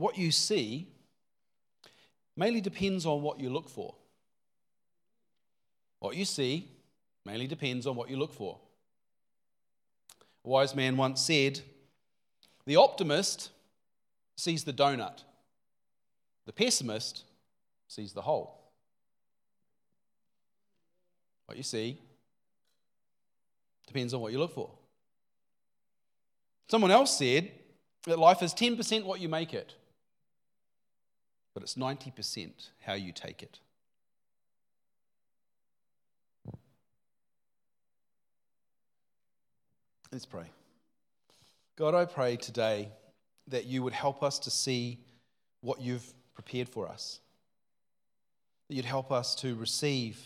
what you see mainly depends on what you look for. What you see mainly depends on what you look for. A wise man once said, The optimist sees the donut, the pessimist sees the hole. What you see depends on what you look for. Someone else said that life is 10% what you make it, but it's 90% how you take it. Let's pray. God, I pray today that you would help us to see what you've prepared for us, that you'd help us to receive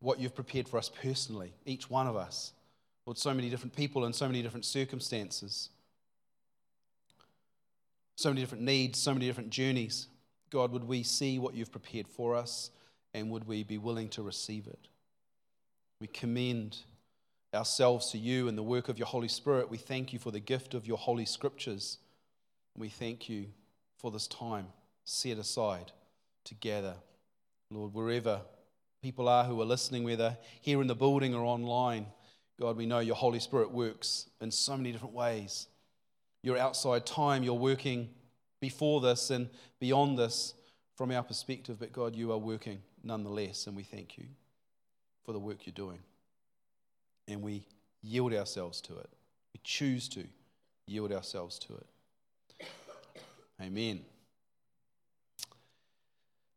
what you've prepared for us personally, each one of us, with so many different people and so many different circumstances, so many different needs, so many different journeys. God, would we see what you've prepared for us and would we be willing to receive it? We commend ourselves to you and the work of your Holy Spirit. We thank you for the gift of your Holy Scriptures. We thank you for this time set aside together. Lord, wherever people are who are listening, whether here in the building or online, God, we know your Holy Spirit works in so many different ways. Your outside time, you're working before this and beyond this from our perspective, but God, you are working nonetheless, and we thank you for the work you're doing and we yield ourselves to it. We choose to yield ourselves to it. Amen.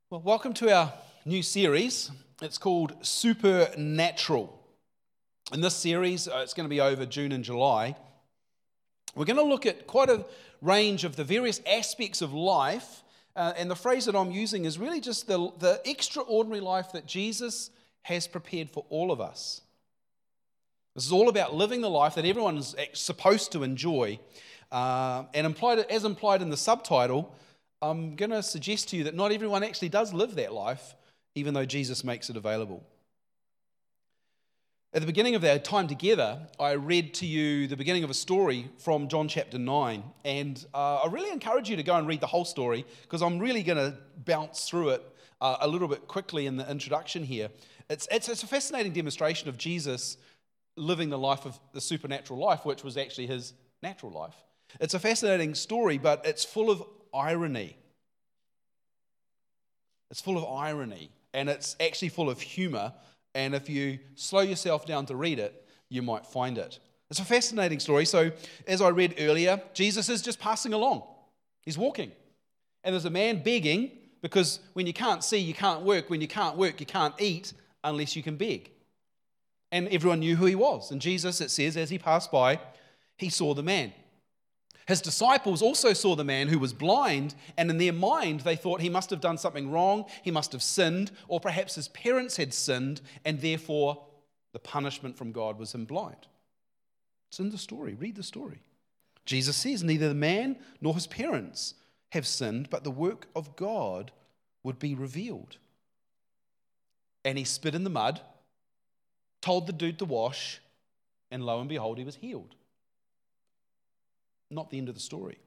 Well, welcome to our new series. It's called Supernatural. In this series, uh, it's going to be over June and July. We're going to look at quite a range of the various aspects of life. Uh, and the phrase that I'm using is really just the, the extraordinary life that Jesus has prepared for all of us. This is all about living the life that everyone is supposed to enjoy. Uh, and implied, as implied in the subtitle, I'm going to suggest to you that not everyone actually does live that life, even though Jesus makes it available. At the beginning of our time together, I read to you the beginning of a story from John chapter 9. And uh, I really encourage you to go and read the whole story because I'm really going to bounce through it uh, a little bit quickly in the introduction here. It's, it's, it's a fascinating demonstration of Jesus living the life of the supernatural life, which was actually his natural life. It's a fascinating story, but it's full of irony. It's full of irony, and it's actually full of humor. And if you slow yourself down to read it, you might find it. It's a fascinating story. So, as I read earlier, Jesus is just passing along. He's walking. And there's a man begging because when you can't see, you can't work. When you can't work, you can't eat unless you can beg. And everyone knew who he was. And Jesus, it says, as he passed by, he saw the man. His disciples also saw the man who was blind, and in their mind, they thought he must have done something wrong, he must have sinned, or perhaps his parents had sinned, and therefore the punishment from God was him blind. It's in the story. Read the story. Jesus says, Neither the man nor his parents have sinned, but the work of God would be revealed. And he spit in the mud told the dude to wash, and lo and behold, he was healed. Not the end of the story.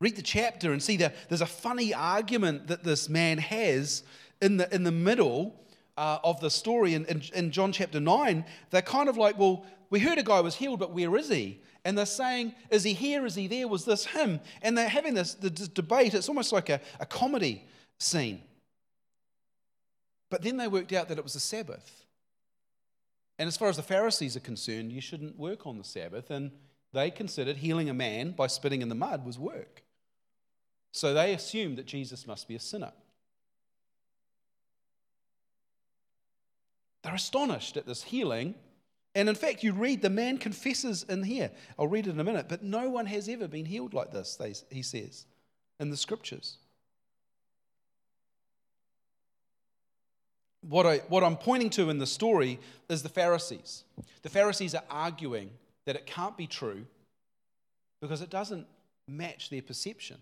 Read the chapter and see that there's a funny argument that this man has in the, in the middle uh, of the story in, in, in John chapter 9. They're kind of like, well, we heard a guy was healed, but where is he? And they're saying, is he here? Is he there? Was this him? And they're having this, this debate. It's almost like a, a comedy scene. But then they worked out that it was a Sabbath. And as far as the Pharisees are concerned, you shouldn't work on the Sabbath. And they considered healing a man by spitting in the mud was work. So they assumed that Jesus must be a sinner. They're astonished at this healing. And in fact, you read the man confesses in here. I'll read it in a minute. But no one has ever been healed like this, he says in the scriptures. what, I, what I'm pointing to in the story is the Pharisees. The Pharisees are arguing that it can't be true because it doesn't match their perception,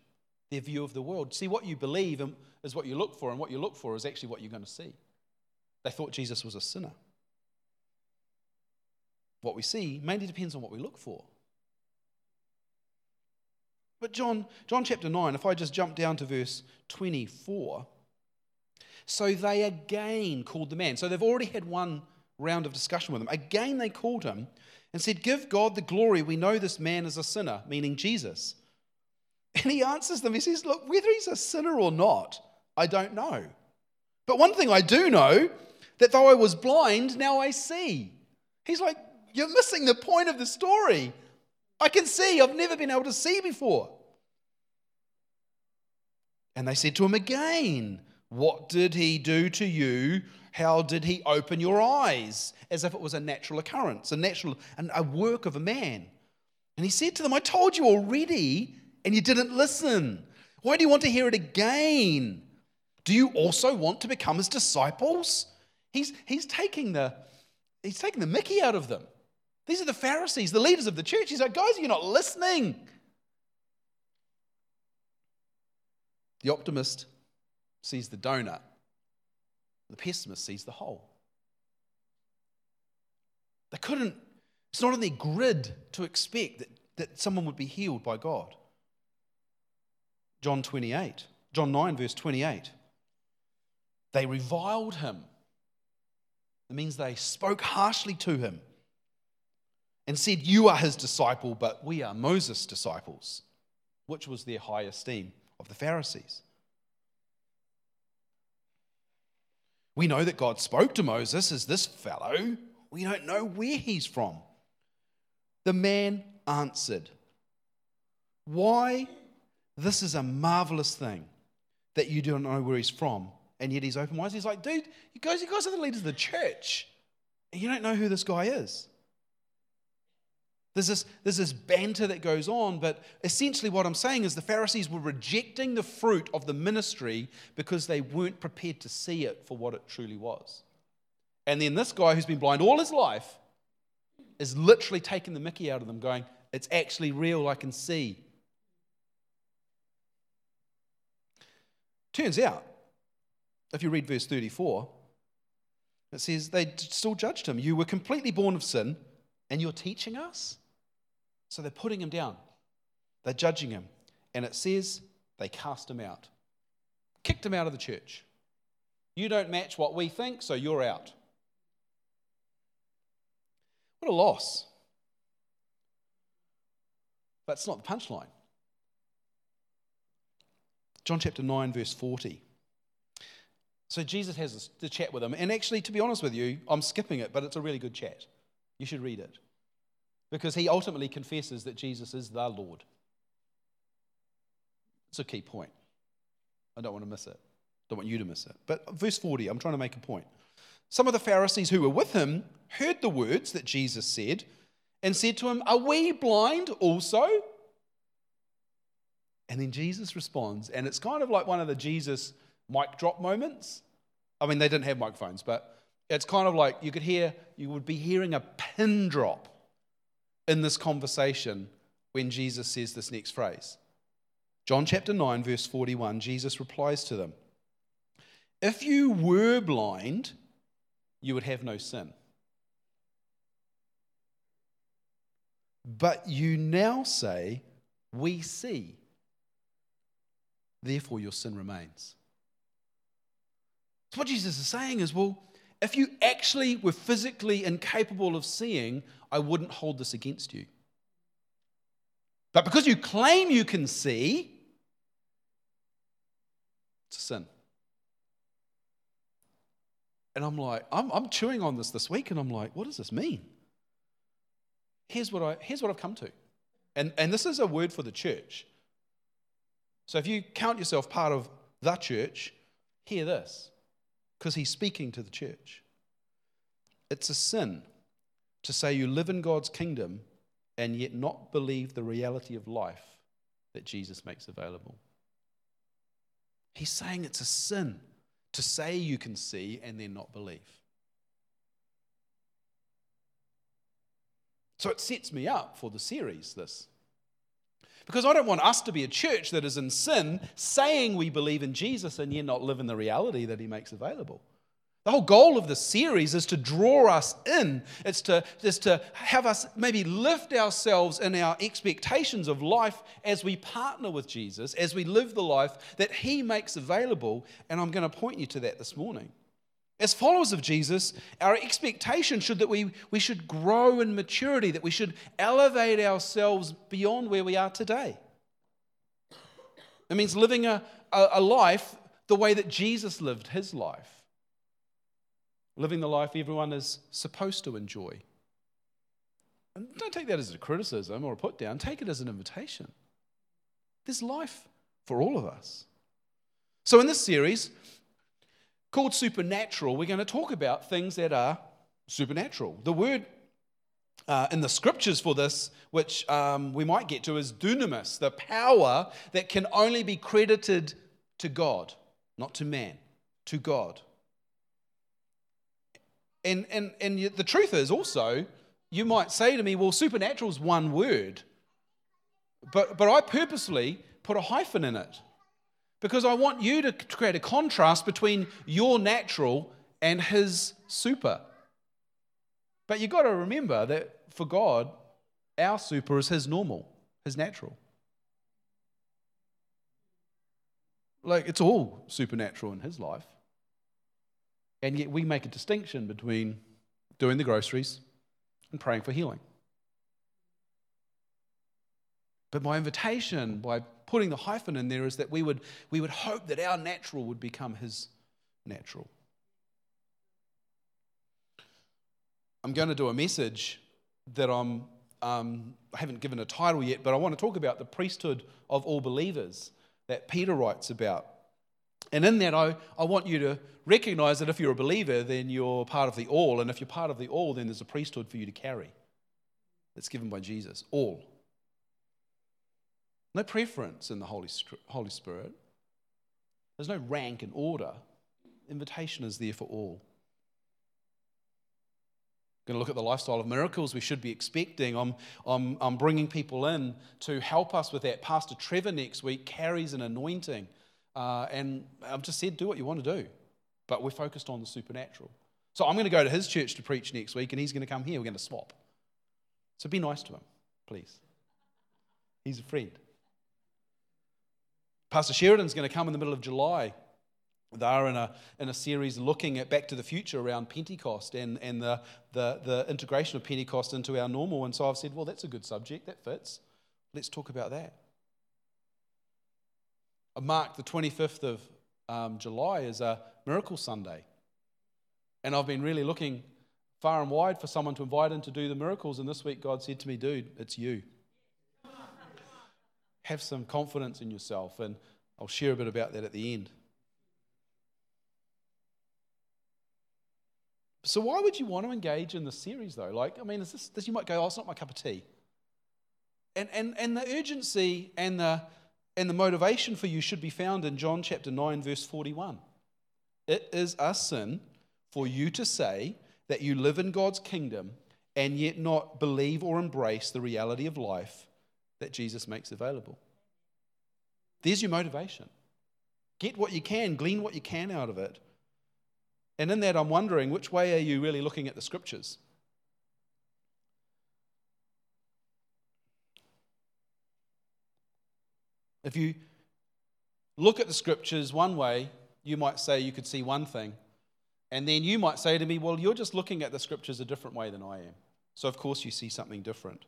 their view of the world. See, what you believe is what you look for, and what you look for is actually what you're going to see. They thought Jesus was a sinner. What we see mainly depends on what we look for. But John, John chapter 9, if I just jump down to verse 24, so they again called the man. So they've already had one round of discussion with him. Again, they called him and said, Give God the glory. We know this man is a sinner, meaning Jesus. And he answers them, He says, Look, whether he's a sinner or not, I don't know. But one thing I do know that though I was blind, now I see. He's like, You're missing the point of the story. I can see. I've never been able to see before. And they said to him again, What did he do to you? How did he open your eyes? As if it was a natural occurrence, a natural, a work of a man. And he said to them, I told you already, and you didn't listen. Why do you want to hear it again? Do you also want to become his disciples? He's, he's, taking the, he's taking the mickey out of them. These are the Pharisees, the leaders of the church. He's like, guys, you're not listening. The optimist sees the donut, the pessimist sees the hole. They couldn't, it's not in their grid to expect that, that someone would be healed by God. John 28, John 9, verse 28. They reviled him. It means they spoke harshly to him and said, You are his disciple, but we are Moses' disciples, which was their high esteem of the Pharisees. We know that God spoke to Moses as this fellow. We don't know where he's from. The man answered, Why? This is a marvelous thing that you don't know where he's from and yet he's open wise. He's like, dude, you guys, you guys are the leaders of the church, and you don't know who this guy is. There's this, there's this banter that goes on, but essentially what I'm saying is the Pharisees were rejecting the fruit of the ministry because they weren't prepared to see it for what it truly was. And then this guy who's been blind all his life is literally taking the mickey out of them, going, It's actually real, I can see. Turns out if you read verse 34, it says they still judged him. You were completely born of sin, and you're teaching us? So they're putting him down, they're judging him. And it says they cast him out, kicked him out of the church. You don't match what we think, so you're out. What a loss. But it's not the punchline. John chapter 9, verse 40. So Jesus has the chat with him. And actually, to be honest with you, I'm skipping it, but it's a really good chat. You should read it. Because he ultimately confesses that Jesus is the Lord. It's a key point. I don't want to miss it. Don't want you to miss it. But verse 40, I'm trying to make a point. Some of the Pharisees who were with him heard the words that Jesus said and said to him, Are we blind also? And then Jesus responds, and it's kind of like one of the Jesus mic drop moments. I mean, they didn't have microphones, but it's kind of like you could hear, you would be hearing a pin drop in this conversation when Jesus says this next phrase. John chapter 9, verse 41, Jesus replies to them If you were blind, you would have no sin. But you now say, We see. Therefore, your sin remains. So, what Jesus is saying is, well, if you actually were physically incapable of seeing, I wouldn't hold this against you. But because you claim you can see, it's a sin. And I'm like, I'm, I'm chewing on this this week, and I'm like, what does this mean? Here's what, I, here's what I've come to. And, and this is a word for the church. So if you count yourself part of the church, hear this because he's speaking to the church. It's a sin to say you live in God's kingdom and yet not believe the reality of life that Jesus makes available. He's saying it's a sin to say you can see and then not believe. So it sets me up for the series, this. Because I don't want us to be a church that is in sin, saying we believe in Jesus and yet not live in the reality that he makes available. The whole goal of the series is to draw us in. It's to, is to have us maybe lift ourselves in our expectations of life as we partner with Jesus, as we live the life that He makes available. And I'm going to point you to that this morning. As followers of Jesus, our expectation should that we, we should grow in maturity, that we should elevate ourselves beyond where we are today. It means living a, a, a life the way that Jesus lived his life, living the life everyone is supposed to enjoy. And don't take that as a criticism or a put down, take it as an invitation. There's life for all of us. So, in this series, called supernatural, we're going to talk about things that are supernatural. The word uh, in the scriptures for this, which um, we might get to, is dunamis, the power that can only be credited to God, not to man, to God. And, and, and the truth is also, you might say to me, well, supernatural is one word. But, but I purposely put a hyphen in it because I want you to create a contrast between your natural and his super. But you've got to remember that for God, our super is his normal, his natural. Like it's all supernatural in his life. And yet we make a distinction between doing the groceries and praying for healing. But my invitation by putting the hyphen in there is that we would, we would hope that our natural would become his natural. I'm going to do a message that I'm, um, I haven't given a title yet, but I want to talk about the priesthood of all believers that Peter writes about. And in that, I, I want you to recognize that if you're a believer, then you're part of the all. And if you're part of the all, then there's a priesthood for you to carry that's given by Jesus. All. No preference in the Holy, Holy Spirit. There's no rank and order. Invitation is there for all. Going to look at the lifestyle of miracles we should be expecting. I'm, I'm, I'm bringing people in to help us with that. Pastor Trevor next week carries an anointing. Uh, and I've just said, do what you want to do. But we're focused on the supernatural. So I'm going to go to his church to preach next week, and he's going to come here. We're going to swap. So be nice to him, please. He's a friend. Pastor Sheridan's going to come in the middle of July. They're in a, in a series looking at Back to the Future around Pentecost and, and the, the, the integration of Pentecost into our normal. And so I've said, well, that's a good subject. That fits. Let's talk about that. I marked the 25th of um, July as a Miracle Sunday. And I've been really looking far and wide for someone to invite in to do the miracles. And this week, God said to me, dude, it's you have some confidence in yourself. And I'll share a bit about that at the end. So, why would you want to engage in the series, though? Like, I mean, is this, this you might go, oh, it's not my cup of tea. And, and, and the urgency and the, and the motivation for you should be found in John chapter 9, verse 41. It is a sin for you to say that you live in God's kingdom and yet not believe or embrace the reality of life that Jesus makes available. There's your motivation. Get what you can, glean what you can out of it. And in that, I'm wondering which way are you really looking at the scriptures? If you look at the scriptures one way, you might say you could see one thing. And then you might say to me, Well, you're just looking at the scriptures a different way than I am. So, of course, you see something different.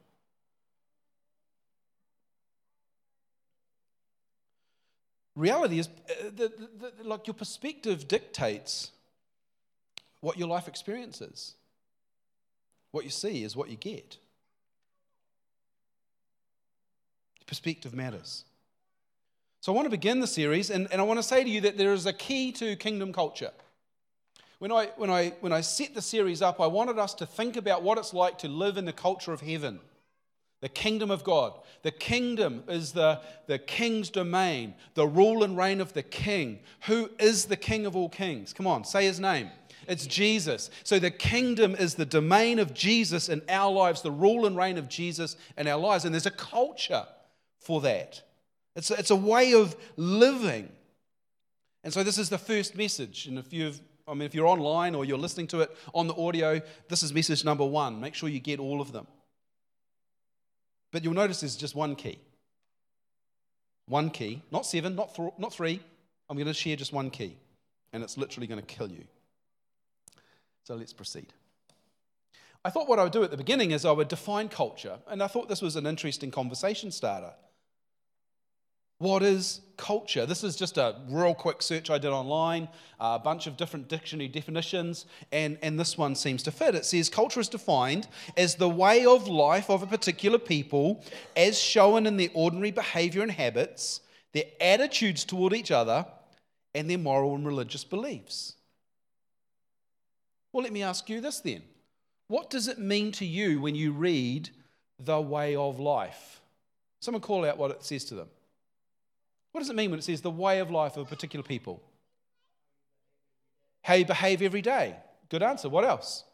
Reality is uh, the, the, the, like your perspective dictates what your life experience is. What you see is what you get. Perspective matters. So I want to begin the series, and, and I want to say to you that there is a key to kingdom culture. When I, when, I, when I set the series up, I wanted us to think about what it's like to live in the culture of heaven. The kingdom of God. The kingdom is the, the king's domain, the rule and reign of the king. Who is the king of all kings? Come on, say his name. It's Jesus. So the kingdom is the domain of Jesus in our lives, the rule and reign of Jesus in our lives. And there's a culture for that. It's a, it's a way of living. And so this is the first message. And if you've I mean, if you're online or you're listening to it on the audio, this is message number one. Make sure you get all of them. But you'll notice there's just one key. One key, not seven, not, not three. I'm going to share just one key, and it's literally going to kill you. So let's proceed. I thought what I would do at the beginning is I would define culture, and I thought this was an interesting conversation starter. What is culture? This is just a real quick search I did online, a bunch of different dictionary definitions, and, and this one seems to fit. It says culture is defined as the way of life of a particular people as shown in their ordinary behavior and habits, their attitudes toward each other, and their moral and religious beliefs. Well, let me ask you this then. What does it mean to you when you read the way of life? Someone call out what it says to them. What does it mean when it says the way of life of a particular people? How you behave every day. Good answer. What else?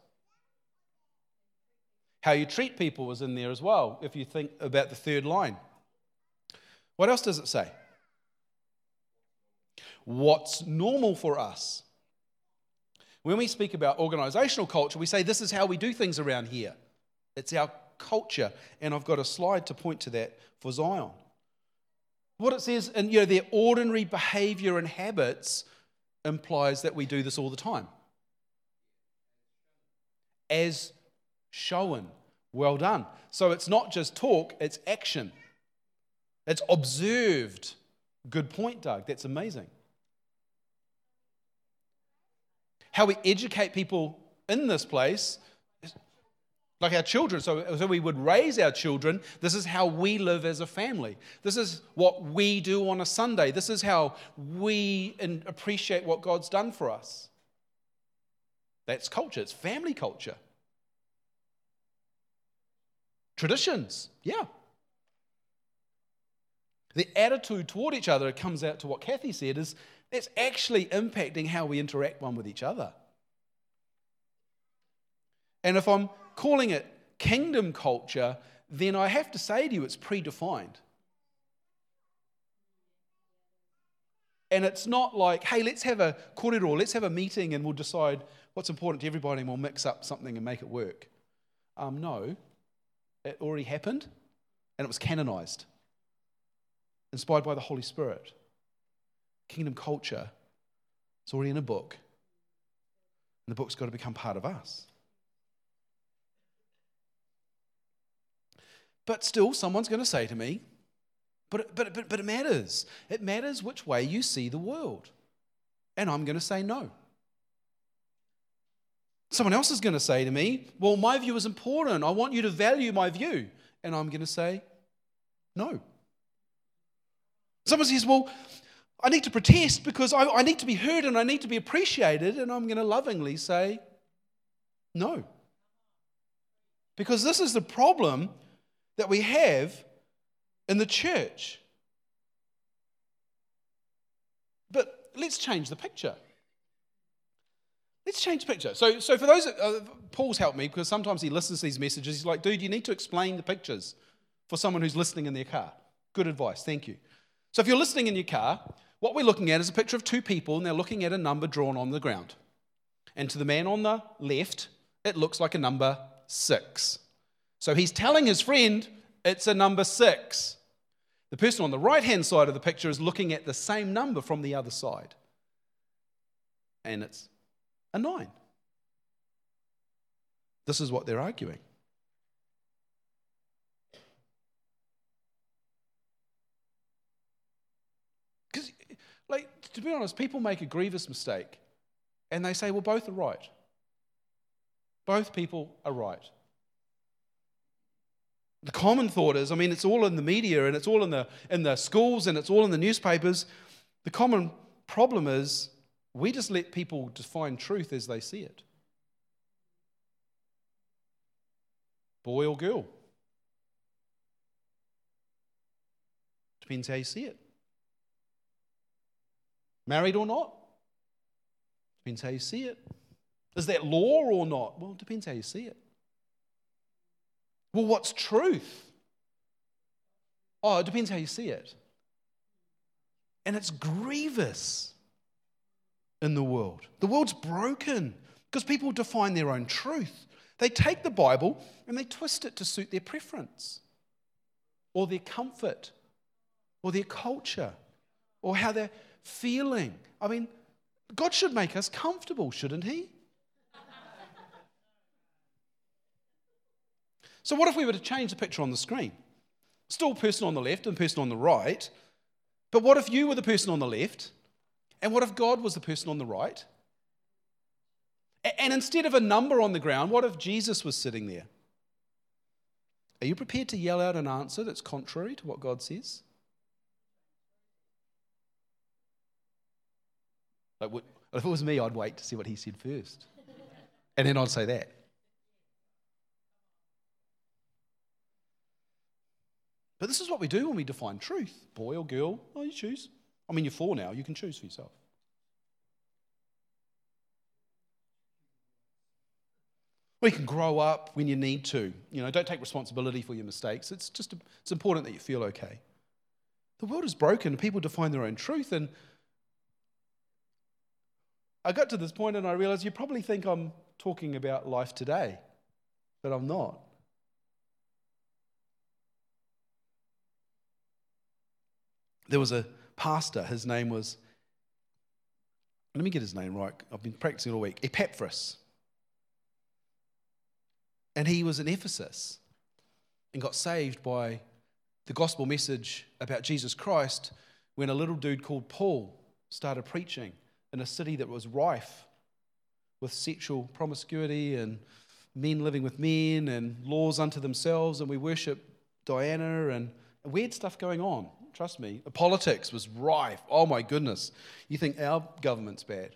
How you treat people was in there as well, if you think about the third line. What else does it say? What's normal for us? When we speak about organizational culture, we say this is how we do things around here. It's our culture. And I've got a slide to point to that for Zion. What it says, and you know, their ordinary behavior and habits implies that we do this all the time. As shown. Well done. So it's not just talk, it's action. It's observed. Good point, Doug. That's amazing. How we educate people in this place like our children. So, so we would raise our children. This is how we live as a family. This is what we do on a Sunday. This is how we appreciate what God's done for us. That's culture, it's family culture. Traditions, yeah. The attitude toward each other comes out to what Kathy said is it's actually impacting how we interact one with each other. And if I'm calling it kingdom culture, then I have to say to you it's predefined. And it's not like, hey, let's have a korero, let's have a meeting and we'll decide what's important to everybody and we'll mix up something and make it work. Um, no, it already happened and it was canonized, inspired by the Holy Spirit. Kingdom culture, it's already in a book, and the book's got to become part of us. But still, someone's going to say to me, but, but, but, but it matters. It matters which way you see the world. And I'm going to say no. Someone else is going to say to me, Well, my view is important. I want you to value my view. And I'm going to say no. Someone says, Well, I need to protest because I, I need to be heard and I need to be appreciated. And I'm going to lovingly say no. Because this is the problem that we have in the church. But let's change the picture. Let's change the picture. So, so for those, uh, Paul's helped me because sometimes he listens to these messages. He's like, dude, you need to explain the pictures for someone who's listening in their car. Good advice. Thank you. So if you're listening in your car, what we're looking at is a picture of two people and they're looking at a number drawn on the ground. And to the man on the left, it looks like a number six. So he's telling his friend, it's a number six. The person on the right hand side of the picture is looking at the same number from the other side. And it's a nine. This is what they're arguing. Because, like, to be honest, people make a grievous mistake and they say, well, both are right. Both people are right. The common thought is I mean, it's all in the media and it's all in the, in the schools and it's all in the newspapers. The common problem is we just let people define truth as they see it. Boy or girl. Depends how you see it. Married or not? Depends how you see it. Is that law or not? Well, it depends how you see it. Well, what's truth? Oh, it depends how you see it. And it's grievous. in the world. The world's broken because people define their own truth. They take the Bible and they twist it to suit their preference or their comfort or their culture or how they're feeling. I mean, God should make us comfortable, shouldn't He? So, what if we were to change the picture on the screen? Still person on the left and person on the right, but what if you were the person on the left? And what if God was the person on the right? And instead of a number on the ground, what if Jesus was sitting there? Are you prepared to yell out an answer that's contrary to what God says? Like, if it was me, I'd wait to see what he said first. And then I'd say that. But this is what we do when we define truth boy or girl. Oh, you choose. I mean, you're four now, you can choose for yourself. We can grow up when you need to. You know, don't take responsibility for your mistakes. It's just it's important that you feel okay. The world is broken. People define their own truth, and I got to this point and I realized you probably think I'm talking about life today, but I'm not. There was a pastor, his name was, let me get his name right, I've been practicing all week, Epaphras. And he was in Ephesus and got saved by the gospel message about Jesus Christ when a little dude called Paul started preaching in a city that was rife with sexual promiscuity and men living with men and laws unto themselves, and we worship Diana and weird stuff going on. Trust me. Politics was rife. Oh my goodness. You think our government's bad.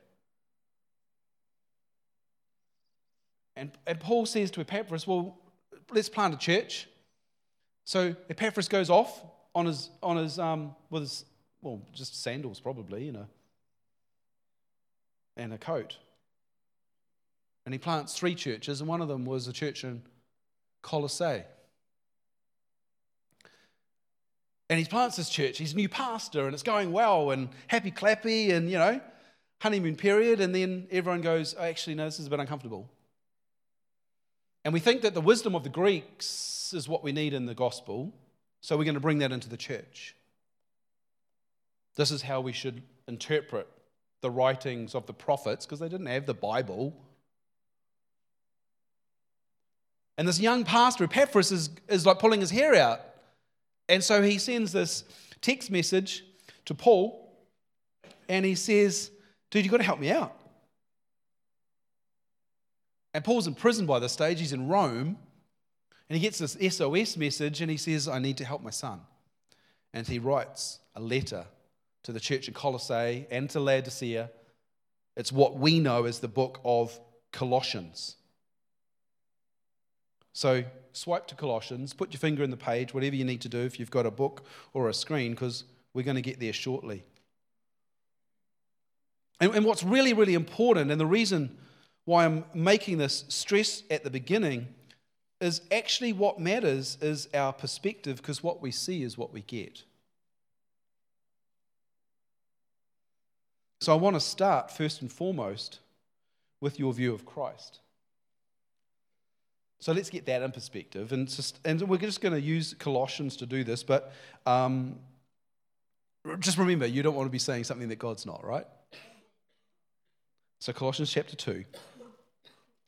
And, and Paul says to Epaphras, Well, let's plant a church. So Epaphras goes off on his, on his, um, with his, well, just sandals probably, you know, and a coat. And he plants three churches, and one of them was a church in Colossae. And he plants this church. He's a new pastor, and it's going well, and happy clappy, and you know, honeymoon period. And then everyone goes, oh, actually, no, this is a bit uncomfortable. And we think that the wisdom of the Greeks is what we need in the gospel, so we're going to bring that into the church. This is how we should interpret the writings of the prophets, because they didn't have the Bible. And this young pastor, Epaphras, is, is like pulling his hair out. And so he sends this text message to Paul and he says, Dude, you've got to help me out. And Paul's in prison by this stage, he's in Rome, and he gets this SOS message and he says, I need to help my son. And he writes a letter to the church in Colossae and to Laodicea. It's what we know as the book of Colossians. So swipe to Colossians, put your finger in the page, whatever you need to do if you've got a book or a screen, because we're going to get there shortly. And, and what's really, really important, and the reason why I'm making this stress at the beginning, is actually what matters is our perspective, because what we see is what we get. So I want to start first and foremost with your view of Christ. So let's get that in perspective. And, just, and we're just going to use Colossians to do this, but um, just remember, you don't want to be saying something that God's not, right? So, Colossians chapter 2,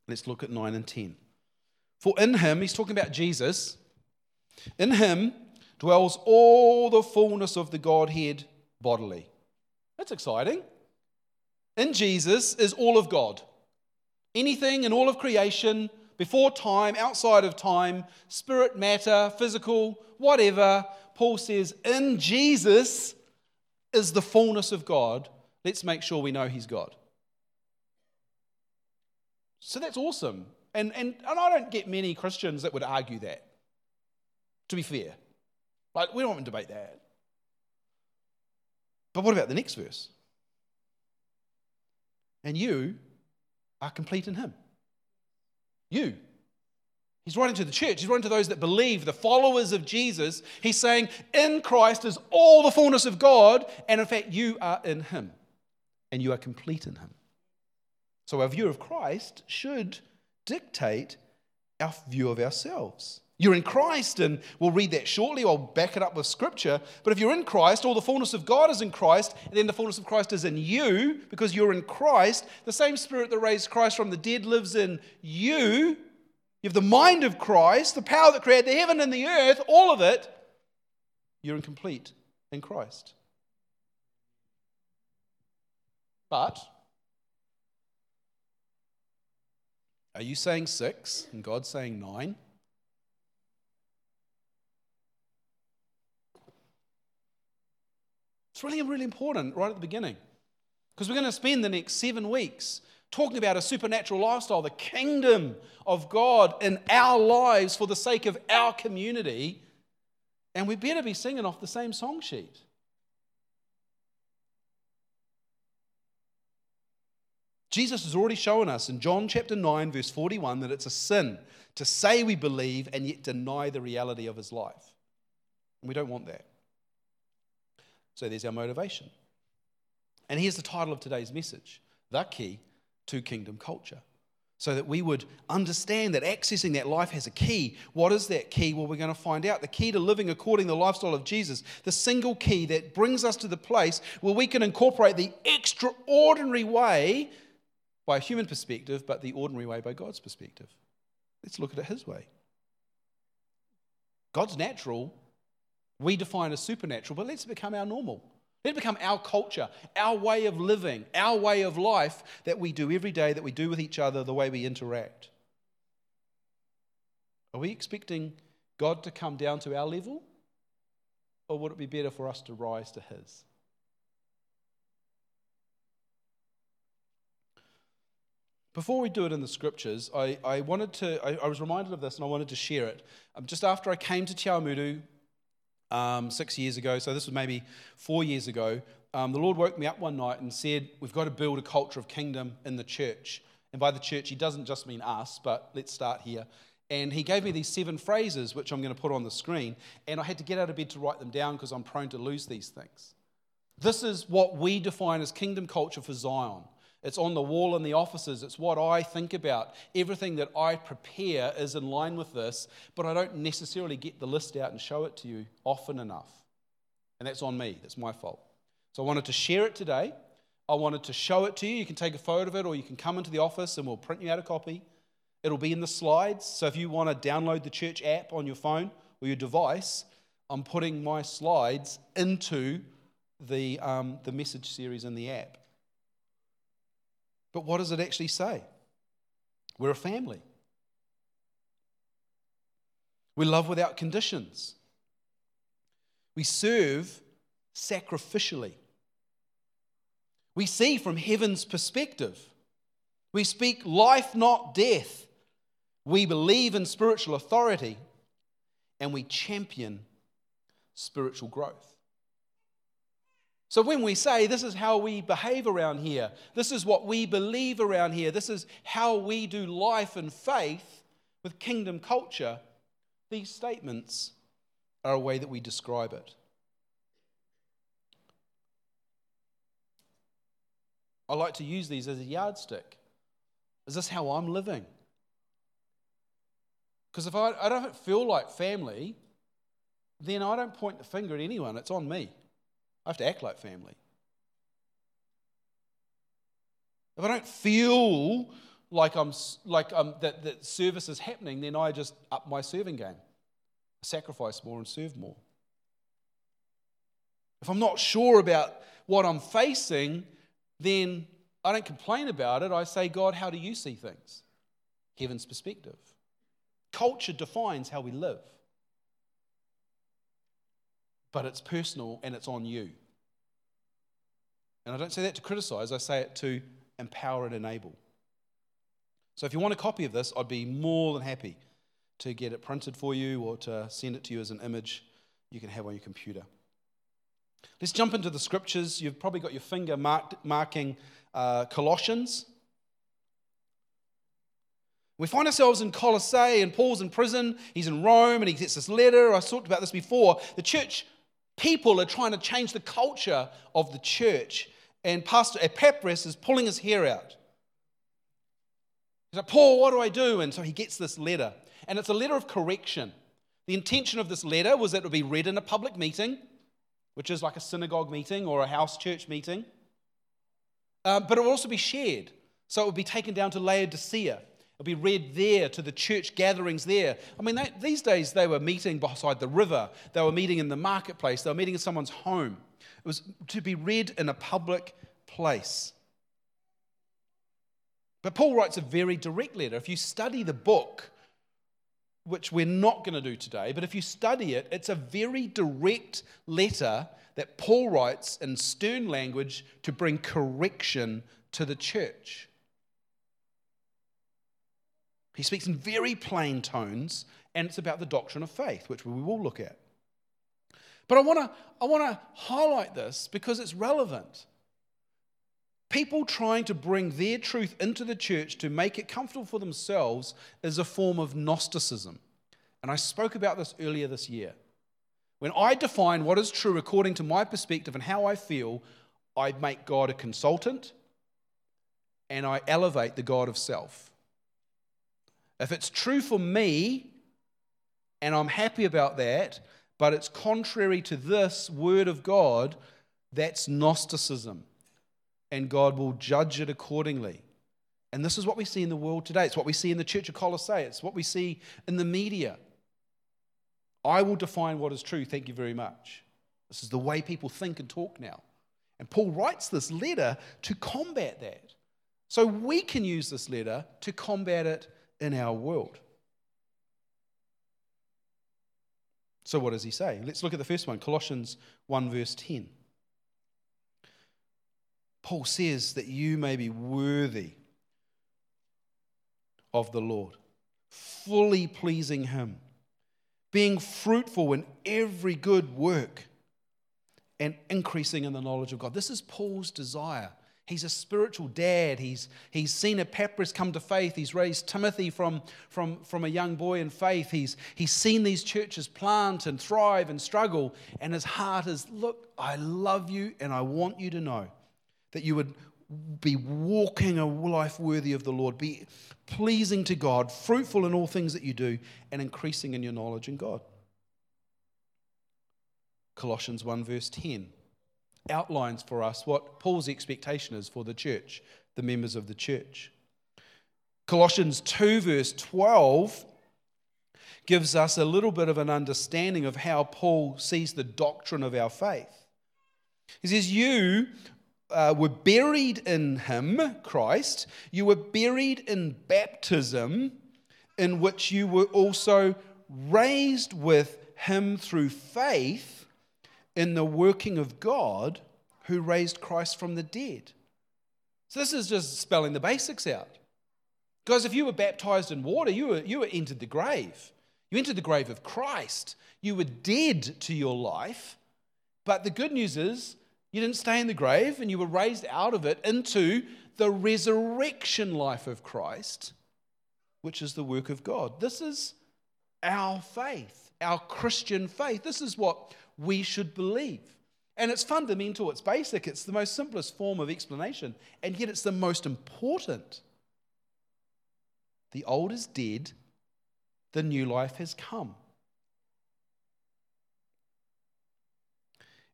let's look at 9 and 10. For in him, he's talking about Jesus, in him dwells all the fullness of the Godhead bodily. That's exciting. In Jesus is all of God. Anything in all of creation before time, outside of time, spirit, matter, physical, whatever, Paul says, in Jesus is the fullness of God. Let's make sure we know He's God. So that's awesome. And, and, and I don't get many Christians that would argue that, to be fair. Like, we don't want to debate that. But what about the next verse? And you are complete in Him. You. He's writing to the church. He's writing to those that believe, the followers of Jesus. He's saying, In Christ is all the fullness of God, and in fact, you are in Him. and you are complete in him. So our view of Christ should dictate our view of ourselves. You're in Christ, and we'll read that shortly. I'll back it up with scripture. But if you're in Christ, all the fullness of God is in Christ, and then the fullness of Christ is in you because you're in Christ. The same Spirit that raised Christ from the dead lives in you. You have the mind of Christ, the power that created the heaven and the earth, all of it. You're incomplete in Christ. But are you saying six and God saying nine? It's really, really important right at the beginning. Because we're going to spend the next seven weeks talking about a supernatural lifestyle, the kingdom of God in our lives for the sake of our community. And we better be singing off the same song sheet. Jesus has already shown us in John chapter 9, verse 41, that it's a sin to say we believe and yet deny the reality of his life. And we don't want that. So there's our motivation. And here's the title of today's message The Key to Kingdom Culture. So that we would understand that accessing that life has a key. What is that key? Well, we're going to find out. The key to living according to the lifestyle of Jesus, the single key that brings us to the place where we can incorporate the extraordinary way by a human perspective, but the ordinary way by God's perspective. Let's look at it His way. God's natural we define as supernatural, but let's become our normal. Let it become our culture, our way of living, our way of life that we do every day, that we do with each other, the way we interact. Are we expecting God to come down to our level? Or would it be better for us to rise to His? Before we do it in the scriptures, I, I wanted to, I, I, was reminded of this and I wanted to share it. Um, just after I came to Te Awamutu um, six years ago, so this was maybe four years ago, um, the Lord woke me up one night and said, We've got to build a culture of kingdom in the church. And by the church, he doesn't just mean us, but let's start here. And he gave me these seven phrases, which I'm going to put on the screen. And I had to get out of bed to write them down because I'm prone to lose these things. This is what we define as kingdom culture for Zion. It's on the wall in the offices. It's what I think about. Everything that I prepare is in line with this, but I don't necessarily get the list out and show it to you often enough. And that's on me. That's my fault. So I wanted to share it today. I wanted to show it to you. You can take a photo of it or you can come into the office and we'll print you out a copy. It'll be in the slides. So if you want to download the church app on your phone or your device, I'm putting my slides into the, um, the message series in the app. But what does it actually say? We're a family. We love without conditions. We serve sacrificially. We see from heaven's perspective. We speak life, not death. We believe in spiritual authority and we champion spiritual growth. So when we say this is how we behave around here, this is what we believe around here, this is how we do life and faith with kingdom culture, these statements are a way that we describe it. I like to use these as a yardstick. Is this how I'm living? Because if I, I don't feel like family, then I don't point the finger at anyone, it's on me. I have to act like family. If I don't feel like I'm like I'm, that, that service is happening, then I just up my serving game. I sacrifice more and serve more. If I'm not sure about what I'm facing, then I don't complain about it. I say, God, how do you see things? Heaven's perspective. Culture defines how we live but it's personal and it's on you. And I don't say that to criticize, I say it to empower and enable. So if you want a copy of this, I'd be more than happy to get it printed for you or to send it to you as an image you can have on your computer. Let's jump into the scriptures. You've probably got your finger marked, marking uh, Colossians. We find ourselves in Colossae, and Paul's in prison. He's in Rome, and he gets this letter. I talked about this before. The church people are trying to change the culture of the church. and Pastor Epaphras is pulling his hair out. He's like, Paul, what do I do? And so he gets this letter, and it's a letter of correction. The intention of this letter was that it would be read in a public meeting, which is like a synagogue meeting or a house church meeting, uh, but it would also be shared. So it would be taken down to Laodicea. It would be read there to the church gatherings there. I mean, they, these days they were meeting beside the river, they were meeting in the marketplace, they were meeting in someone's home. It was to be read in a public place. But Paul writes a very direct letter. If you study the book, which we're not going to do today, but if you study it, it's a very direct letter that Paul writes in stern language to bring correction to the church. He speaks in very plain tones, and it's about the doctrine of faith, which we will look at. But I want to I want to highlight this because it's relevant. People trying to bring their truth into the church to make it comfortable for themselves is a form of Gnosticism. And I spoke about this earlier this year. When I define what is true according to my perspective and how I feel, I make God a consultant and I elevate the God of self. If it's true for me and I'm happy about that, but it's contrary to this word of God, that's Gnosticism. And God will judge it accordingly. And this is what we see in the world today. It's what we see in the Church of Colossae. It's what we see in the media. I will define what is true. Thank you very much. This is the way people think and talk now. And Paul writes this letter to combat that. So we can use this letter to combat it in our world. So, what does he say? Let's look at the first one Colossians 1, verse 10. Paul says that you may be worthy of the Lord, fully pleasing Him, being fruitful in every good work, and increasing in the knowledge of God. This is Paul's desire He's a spiritual dad. He's, he's seen Epaphras come to faith. He's raised Timothy from, from, from a young boy in faith. He's, he's seen these churches plant and thrive and struggle. And his heart is look, I love you and I want you to know that you would be walking a life worthy of the Lord, be pleasing to God, fruitful in all things that you do, and increasing in your knowledge in God. Colossians 1, verse 10 outlines for us what Paul's expectation is for the church, the members of the church. Colossians 2, verse 12, gives us a little bit of an understanding of how Paul sees the doctrine of our faith. He says, You uh, were buried in him, Christ. You were buried in baptism, in which you were also raised with him through faith in the working of God who raised Christ from the dead. So this is just spelling the basics out. Guys, if you were baptized in water, you were, you were entered the grave. You entered the grave of Christ. You were dead to your life. But the good news is you didn't stay in the grave and you were raised out of it into the resurrection life of Christ, which is the work of God. This is our faith, our Christian faith. This is what we should believe. And it's fundamental, it's basic, it's the most simplest form of explanation, and yet it's the most important. The old is dead, the new life has come.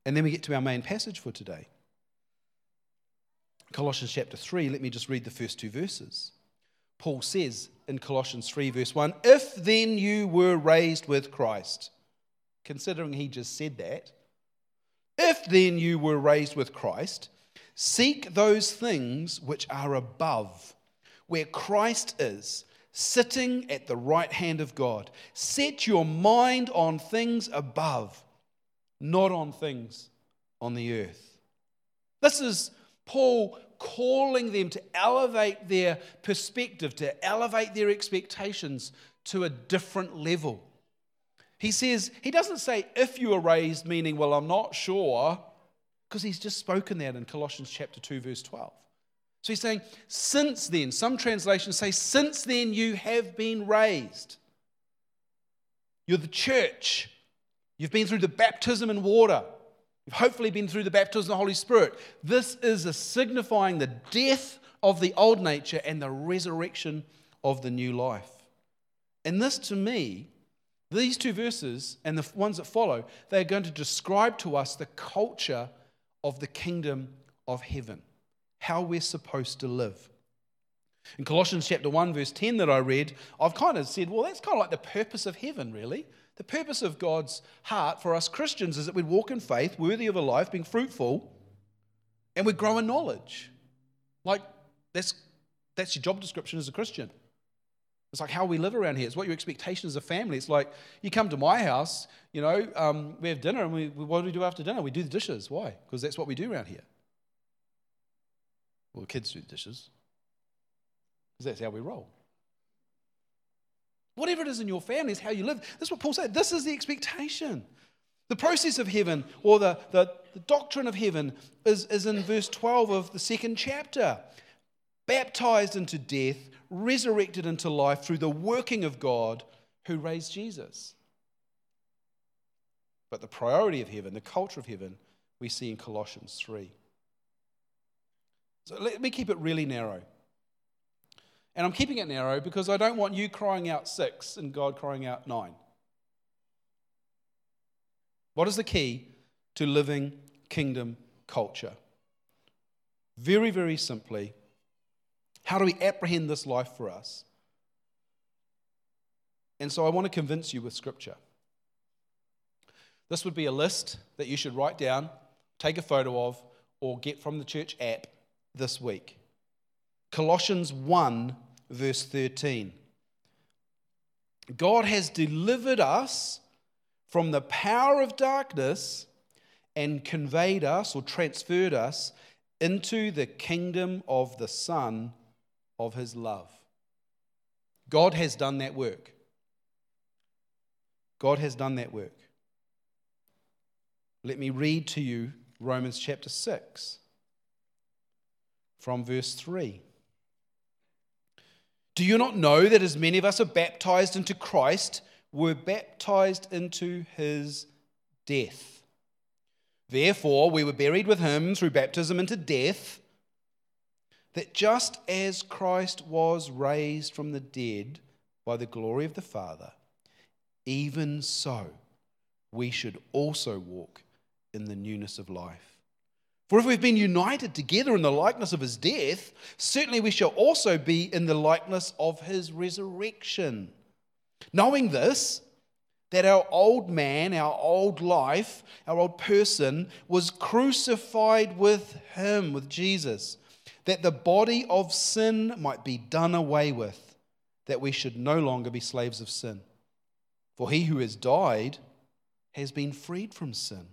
And then we get to our main passage for today. Colossians chapter 3, let me just read the first two verses. Paul says in Colossians 3, verse 1 If then you were raised with Christ, considering he just said that. If then you were raised with Christ, seek those things which are above, where Christ is, sitting at the right hand of God. Set your mind on things above, not on things on the earth. This is Paul calling them to elevate their perspective, to elevate their expectations to a different level. He says, he doesn't say if you are raised, meaning, well, I'm not sure, because he's just spoken that in Colossians chapter 2, verse 12. So he's saying, since then, some translations say, since then you have been raised. You're the church. You've been through the baptism in water. You've hopefully been through the baptism of the Holy Spirit. This is a signifying the death of the old nature and the resurrection of the new life. And this, to me, these two verses and the ones that follow, they are going to describe to us the culture of the kingdom of heaven, how we're supposed to live. In Colossians chapter 1, verse 10 that I read, I've kind of said, well, that's kind of like the purpose of heaven, really. The purpose of God's heart for us Christians is that we'd walk in faith, worthy of a life, being fruitful, and we grow in knowledge. Like, that's, that's your job description as a Christian. It's like how we live around here. It's what your expectation as a family. It's like you come to my house, you know, um, we have dinner, and we, what do we do after dinner? We do the dishes. Why? Because that's what we do around here. Well, kids do the dishes. Because that's how we roll. Whatever it is in your family is how you live. That's what Paul said. This is the expectation. The process of heaven, or the, the, the doctrine of heaven, is, is in verse 12 of the second chapter. Baptized into death resurrected into life through the working of God who raised Jesus. But the priority of heaven, the culture of heaven, we see in Colossians 3. So let me keep it really narrow. And I'm keeping it narrow because I don't want you crying out six and God crying out nine. What is the key to living kingdom culture? Very, very simply, how do we apprehend this life for us? And so I want to convince you with Scripture. This would be a list that you should write down, take a photo of, or get from the church app this week. Colossians 1, verse 13. God has delivered us from the power of darkness and conveyed us or transferred us into the kingdom of the Son of his love. God has done that work. God has done that work. Let me read to you Romans chapter 6 from verse 3. Do you not know that as many of us are baptized into Christ, were baptized into his death? Therefore, we were buried with him through baptism into death that just as Christ was raised from the dead by the glory of the Father, even so we should also walk in the newness of life. For if we've been united together in the likeness of his death, certainly we shall also be in the likeness of his resurrection. Knowing this, that our old man, our old life, our old person was crucified with him, with Jesus that the body of sin might be done away with, that we should no longer be slaves of sin. For he who has died has been freed from sin.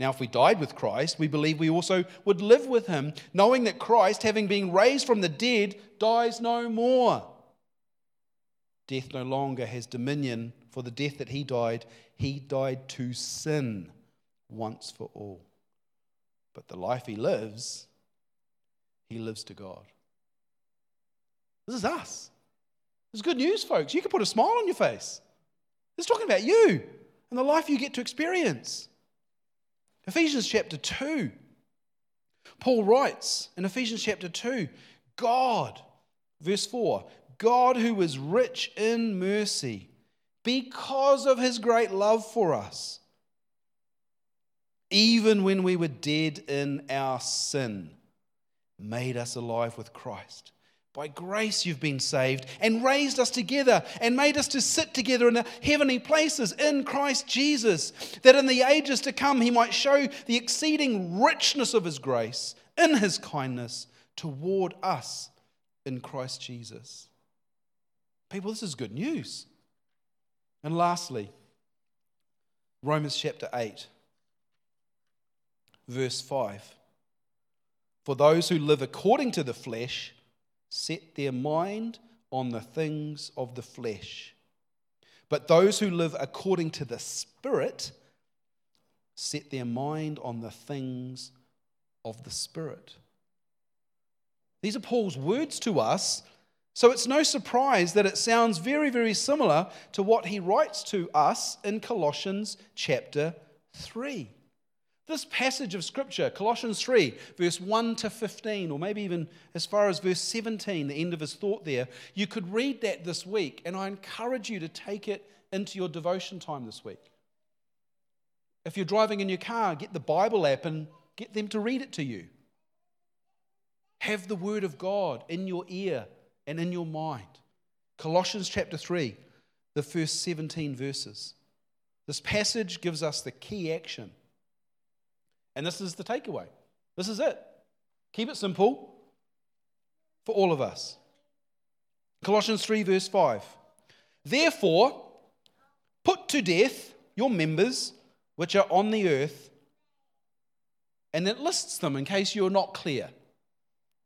Now, if we died with Christ, we believe we also would live with him, knowing that Christ, having been raised from the dead, dies no more. Death no longer has dominion, for the death that he died, he died to sin once for all. But the life he lives, he lives to God. This is us. This is good news, folks. You can put a smile on your face. It's talking about you and the life you get to experience. Ephesians chapter 2. Paul writes in Ephesians chapter 2 God, verse 4, God who is rich in mercy because of his great love for us, even when we were dead in our sin made us alive with Christ. By grace you've been saved and raised us together and made us to sit together in the heavenly places in Christ Jesus, that in the ages to come he might show the exceeding richness of his grace in his kindness toward us in Christ Jesus. People, this is good news. And lastly, Romans chapter 8, verse 5. For those who live according to the flesh set their mind on the things of the flesh. But those who live according to the Spirit set their mind on the things of the Spirit. These are Paul's words to us, so it's no surprise that it sounds very, very similar to what he writes to us in Colossians chapter 3. This passage of Scripture, Colossians 3, verse 1 to 15, or maybe even as far as verse 17, the end of his thought there, you could read that this week, and I encourage you to take it into your devotion time this week. If you're driving in your car, get the Bible app and get them to read it to you. Have the Word of God in your ear and in your mind. Colossians chapter 3, the first 17 verses. This passage gives us the key action and this is the takeaway. This is it. Keep it simple for all of us. Colossians 3, verse 5. Therefore, put to death your members which are on the earth, and it lists them in case you're not clear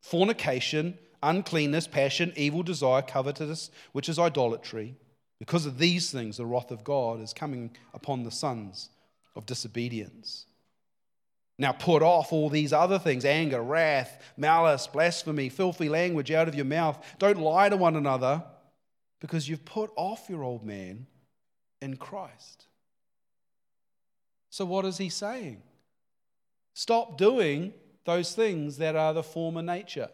fornication, uncleanness, passion, evil desire, covetousness, which is idolatry. Because of these things, the wrath of God is coming upon the sons of disobedience. Now put off all these other things anger, wrath, malice, blasphemy, filthy language out of your mouth. Don't lie to one another because you've put off your old man in Christ. So, what is he saying? Stop doing those things that are the former nature.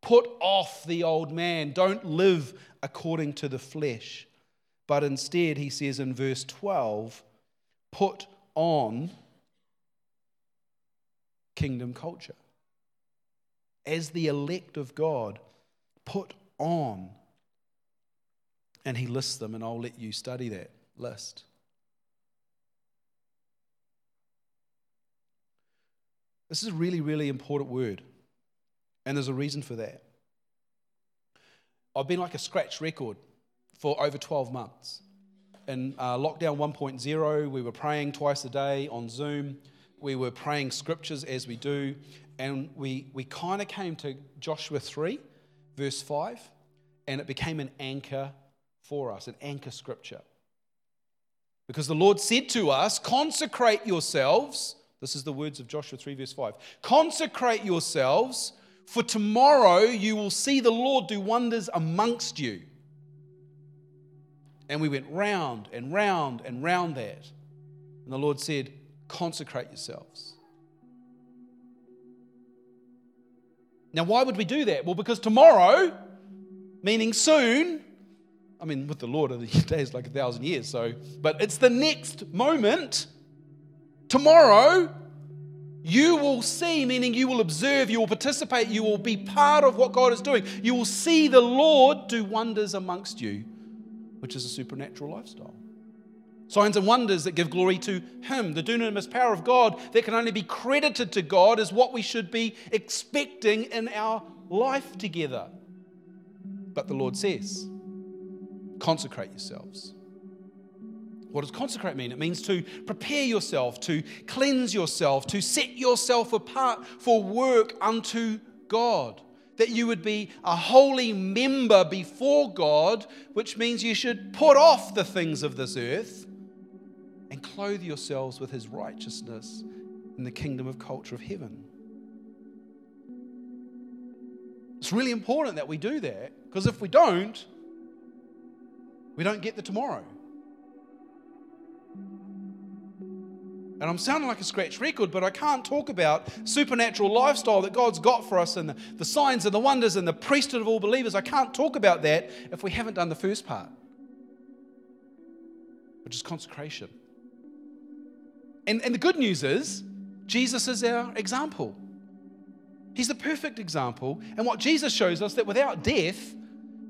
Put off the old man. Don't live according to the flesh. But instead, he says in verse 12, put on kingdom culture. As the elect of God, put on. And he lists them, and I'll let you study that list. This is a really, really important word. And there's a reason for that. I've been like a scratch record for over 12 months. In uh, lockdown 1.0, we were praying twice a day on Zoom we were praying scriptures as we do, and we, we kind of came to Joshua 3, verse 5, and it became an anchor for us, an anchor scripture. Because the Lord said to us, Consecrate yourselves. This is the words of Joshua 3, verse 5. Consecrate yourselves, for tomorrow you will see the Lord do wonders amongst you. And we went round and round and round that. And the Lord said, consecrate yourselves. Now, why would we do that? Well, because tomorrow, meaning soon, I mean, with the Lord, a day is like a thousand years, so, but it's the next moment. Tomorrow, you will see, meaning you will observe, you will participate, you will be part of what God is doing. You will see the Lord do wonders amongst you, which is a supernatural lifestyle. Signs and wonders that give glory to Him. The dunamis power of God that can only be credited to God is what we should be expecting in our life together. But the Lord says, consecrate yourselves. What does consecrate mean? It means to prepare yourself, to cleanse yourself, to set yourself apart for work unto God. That you would be a holy member before God, which means you should put off the things of this earth clothe yourselves with his righteousness in the kingdom of culture of heaven. It's really important that we do that because if we don't, we don't get the tomorrow. And I'm sounding like a scratch record, but I can't talk about supernatural lifestyle that God's got for us and the, the signs and the wonders and the priesthood of all believers. I can't talk about that if we haven't done the first part, which is consecration. And, and the good news is, Jesus is our example. He's the perfect example. And what Jesus shows us that without death,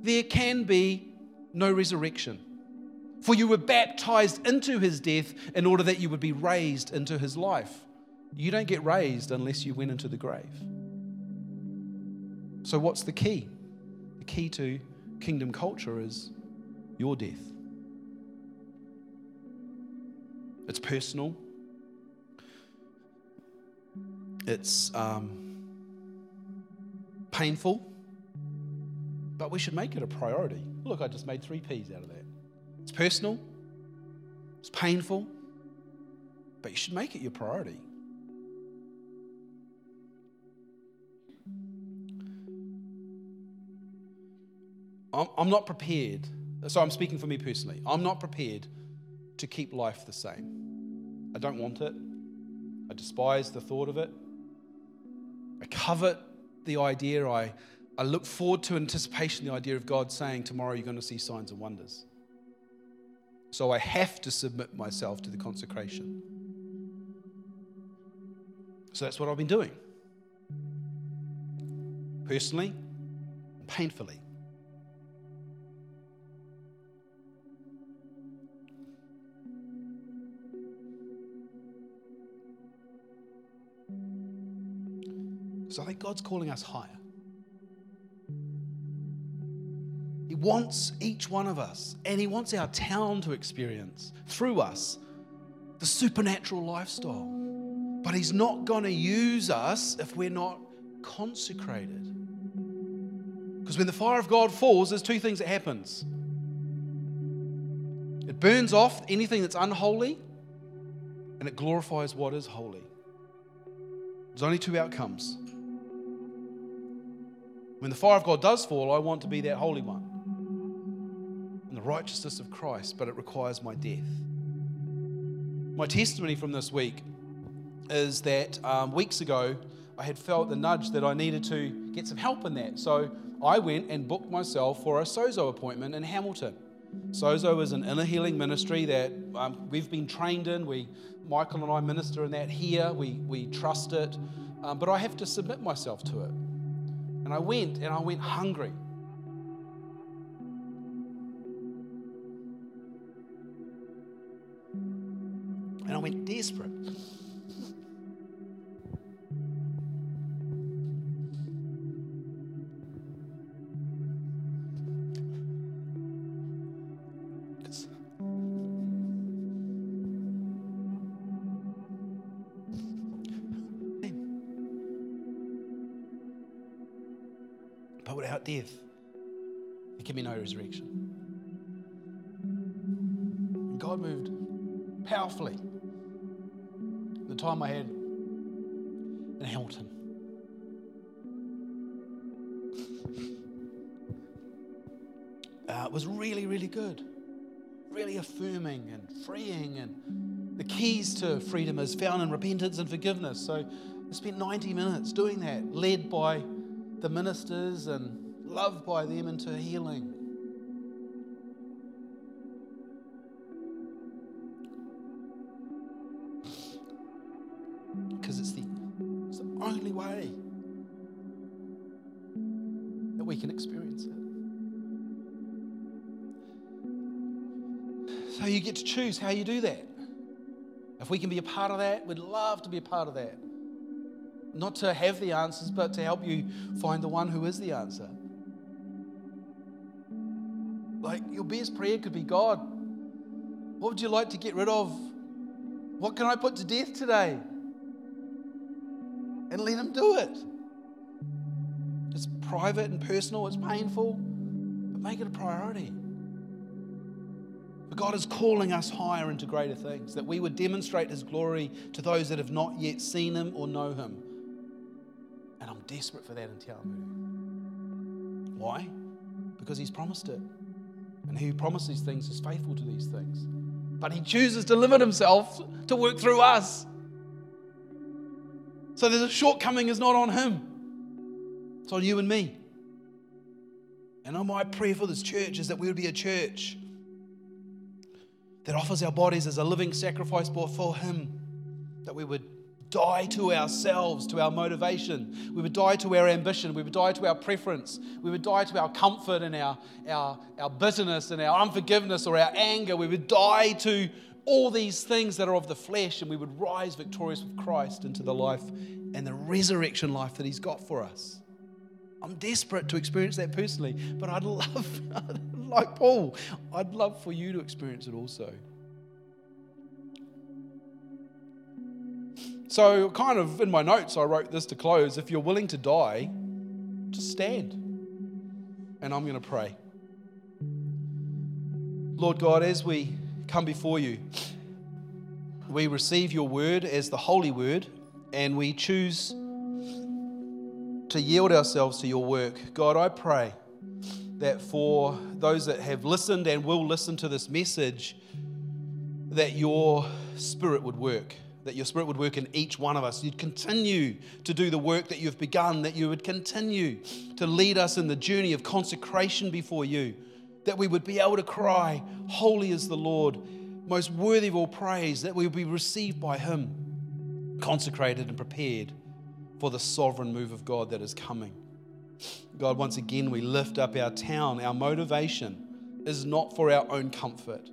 there can be no resurrection. For you were baptized into his death in order that you would be raised into his life. You don't get raised unless you went into the grave. So, what's the key? The key to kingdom culture is your death. It's personal, it's um, painful, but we should make it a priority. Look, I just made three P's out of that. It's personal, it's painful, but you should make it your priority. I'm not prepared, so I'm speaking for me personally. I'm not prepared to keep life the same. I don't want it. I despise the thought of it. Covet the idea. I, I look forward to anticipation the idea of God saying, Tomorrow you're going to see signs and wonders. So I have to submit myself to the consecration. So that's what I've been doing. Personally, painfully. So I think God's calling us higher. He wants each one of us, and He wants our town to experience through us the supernatural lifestyle. But He's not going to use us if we're not consecrated. Because when the fire of God falls, there's two things that happens. It burns off anything that's unholy, and it glorifies what is holy. There's only two outcomes. When the fire of God does fall, I want to be that holy one and the righteousness of Christ, but it requires my death. My testimony from this week is that um, weeks ago I had felt the nudge that I needed to get some help in that. So I went and booked myself for a Sozo appointment in Hamilton. Sozo is an inner healing ministry that um, we've been trained in. We, Michael and I minister in that here. We, we trust it. Um, but I have to submit myself to it. And I went and I went hungry. And I went desperate. Resurrection. And God moved powerfully. The time I had in Hamilton. Uh, it was really, really good. Really affirming and freeing. And the keys to freedom is found in repentance and forgiveness. So I spent 90 minutes doing that, led by the ministers and loved by them into healing. Choose how you do that. If we can be a part of that, we'd love to be a part of that. Not to have the answers, but to help you find the one who is the answer. Like your best prayer could be God, what would you like to get rid of? What can I put to death today? And let Him do it. It's private and personal, it's painful, but make it a priority. But God is calling us higher into greater things, that we would demonstrate His glory to those that have not yet seen Him or know Him. And I'm desperate for that in Te Why? Because He's promised it. And he who promises things is faithful to these things. But he chooses to limit himself to work through us. So there's a shortcoming is not on him. It's on you and me. And my prayer for this church is that we would be a church that offers our bodies as a living sacrifice before him. That we would die to ourselves, to our motivation. We would die to our ambition. We would die to our preference. We would die to our comfort and our, our, our bitterness and our unforgiveness or our anger. We would die to all these things that are of the flesh and we would rise victorious with Christ into the life and the resurrection life that He's got for us. I'm desperate to experience that personally, but I'd love, like Paul, I'd love for you to experience it also. So, kind of in my notes, I wrote this to close. If you're willing to die, just stand. And I'm going to pray. Lord God, as we come before you, we receive your word as the holy word, and we choose to yield ourselves to your work. God, I pray that for those that have listened and will listen to this message, that your spirit would work that your Spirit would work in each one of us. You'd continue to do the work that you've begun, that you would continue to lead us in the journey of consecration before you, that we would be able to cry, Holy is the Lord, most worthy of all praise, that we would be received by Him, consecrated and prepared for the sovereign move of God that is coming. God, once again, we lift up our town. Our motivation is not for our own comfort,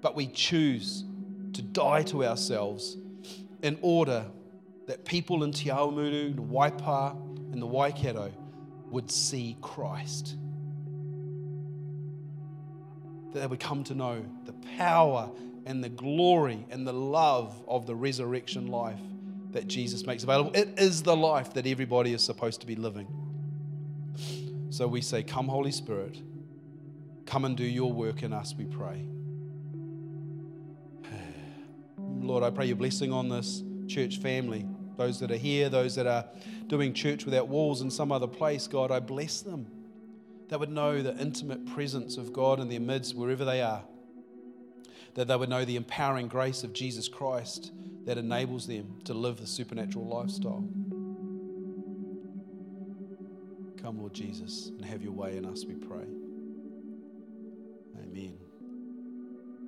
but we choose to die to ourselves in order that people in Te the Waipa, and the Waikato would see Christ. That they would come to know the power and the glory and the love of the resurrection life that Jesus makes available. It is the life that everybody is supposed to be living. So we say, Come, Holy Spirit, come and do your work in us, we pray. Lord, I pray your blessing on this church family, those that are here, those that are doing church without walls in some other place. God, I bless them. They would know the intimate presence of God in their midst wherever they are. That they would know the empowering grace of Jesus Christ that enables them to live the supernatural lifestyle. Come, Lord Jesus, and have your way in us, we pray. Amen.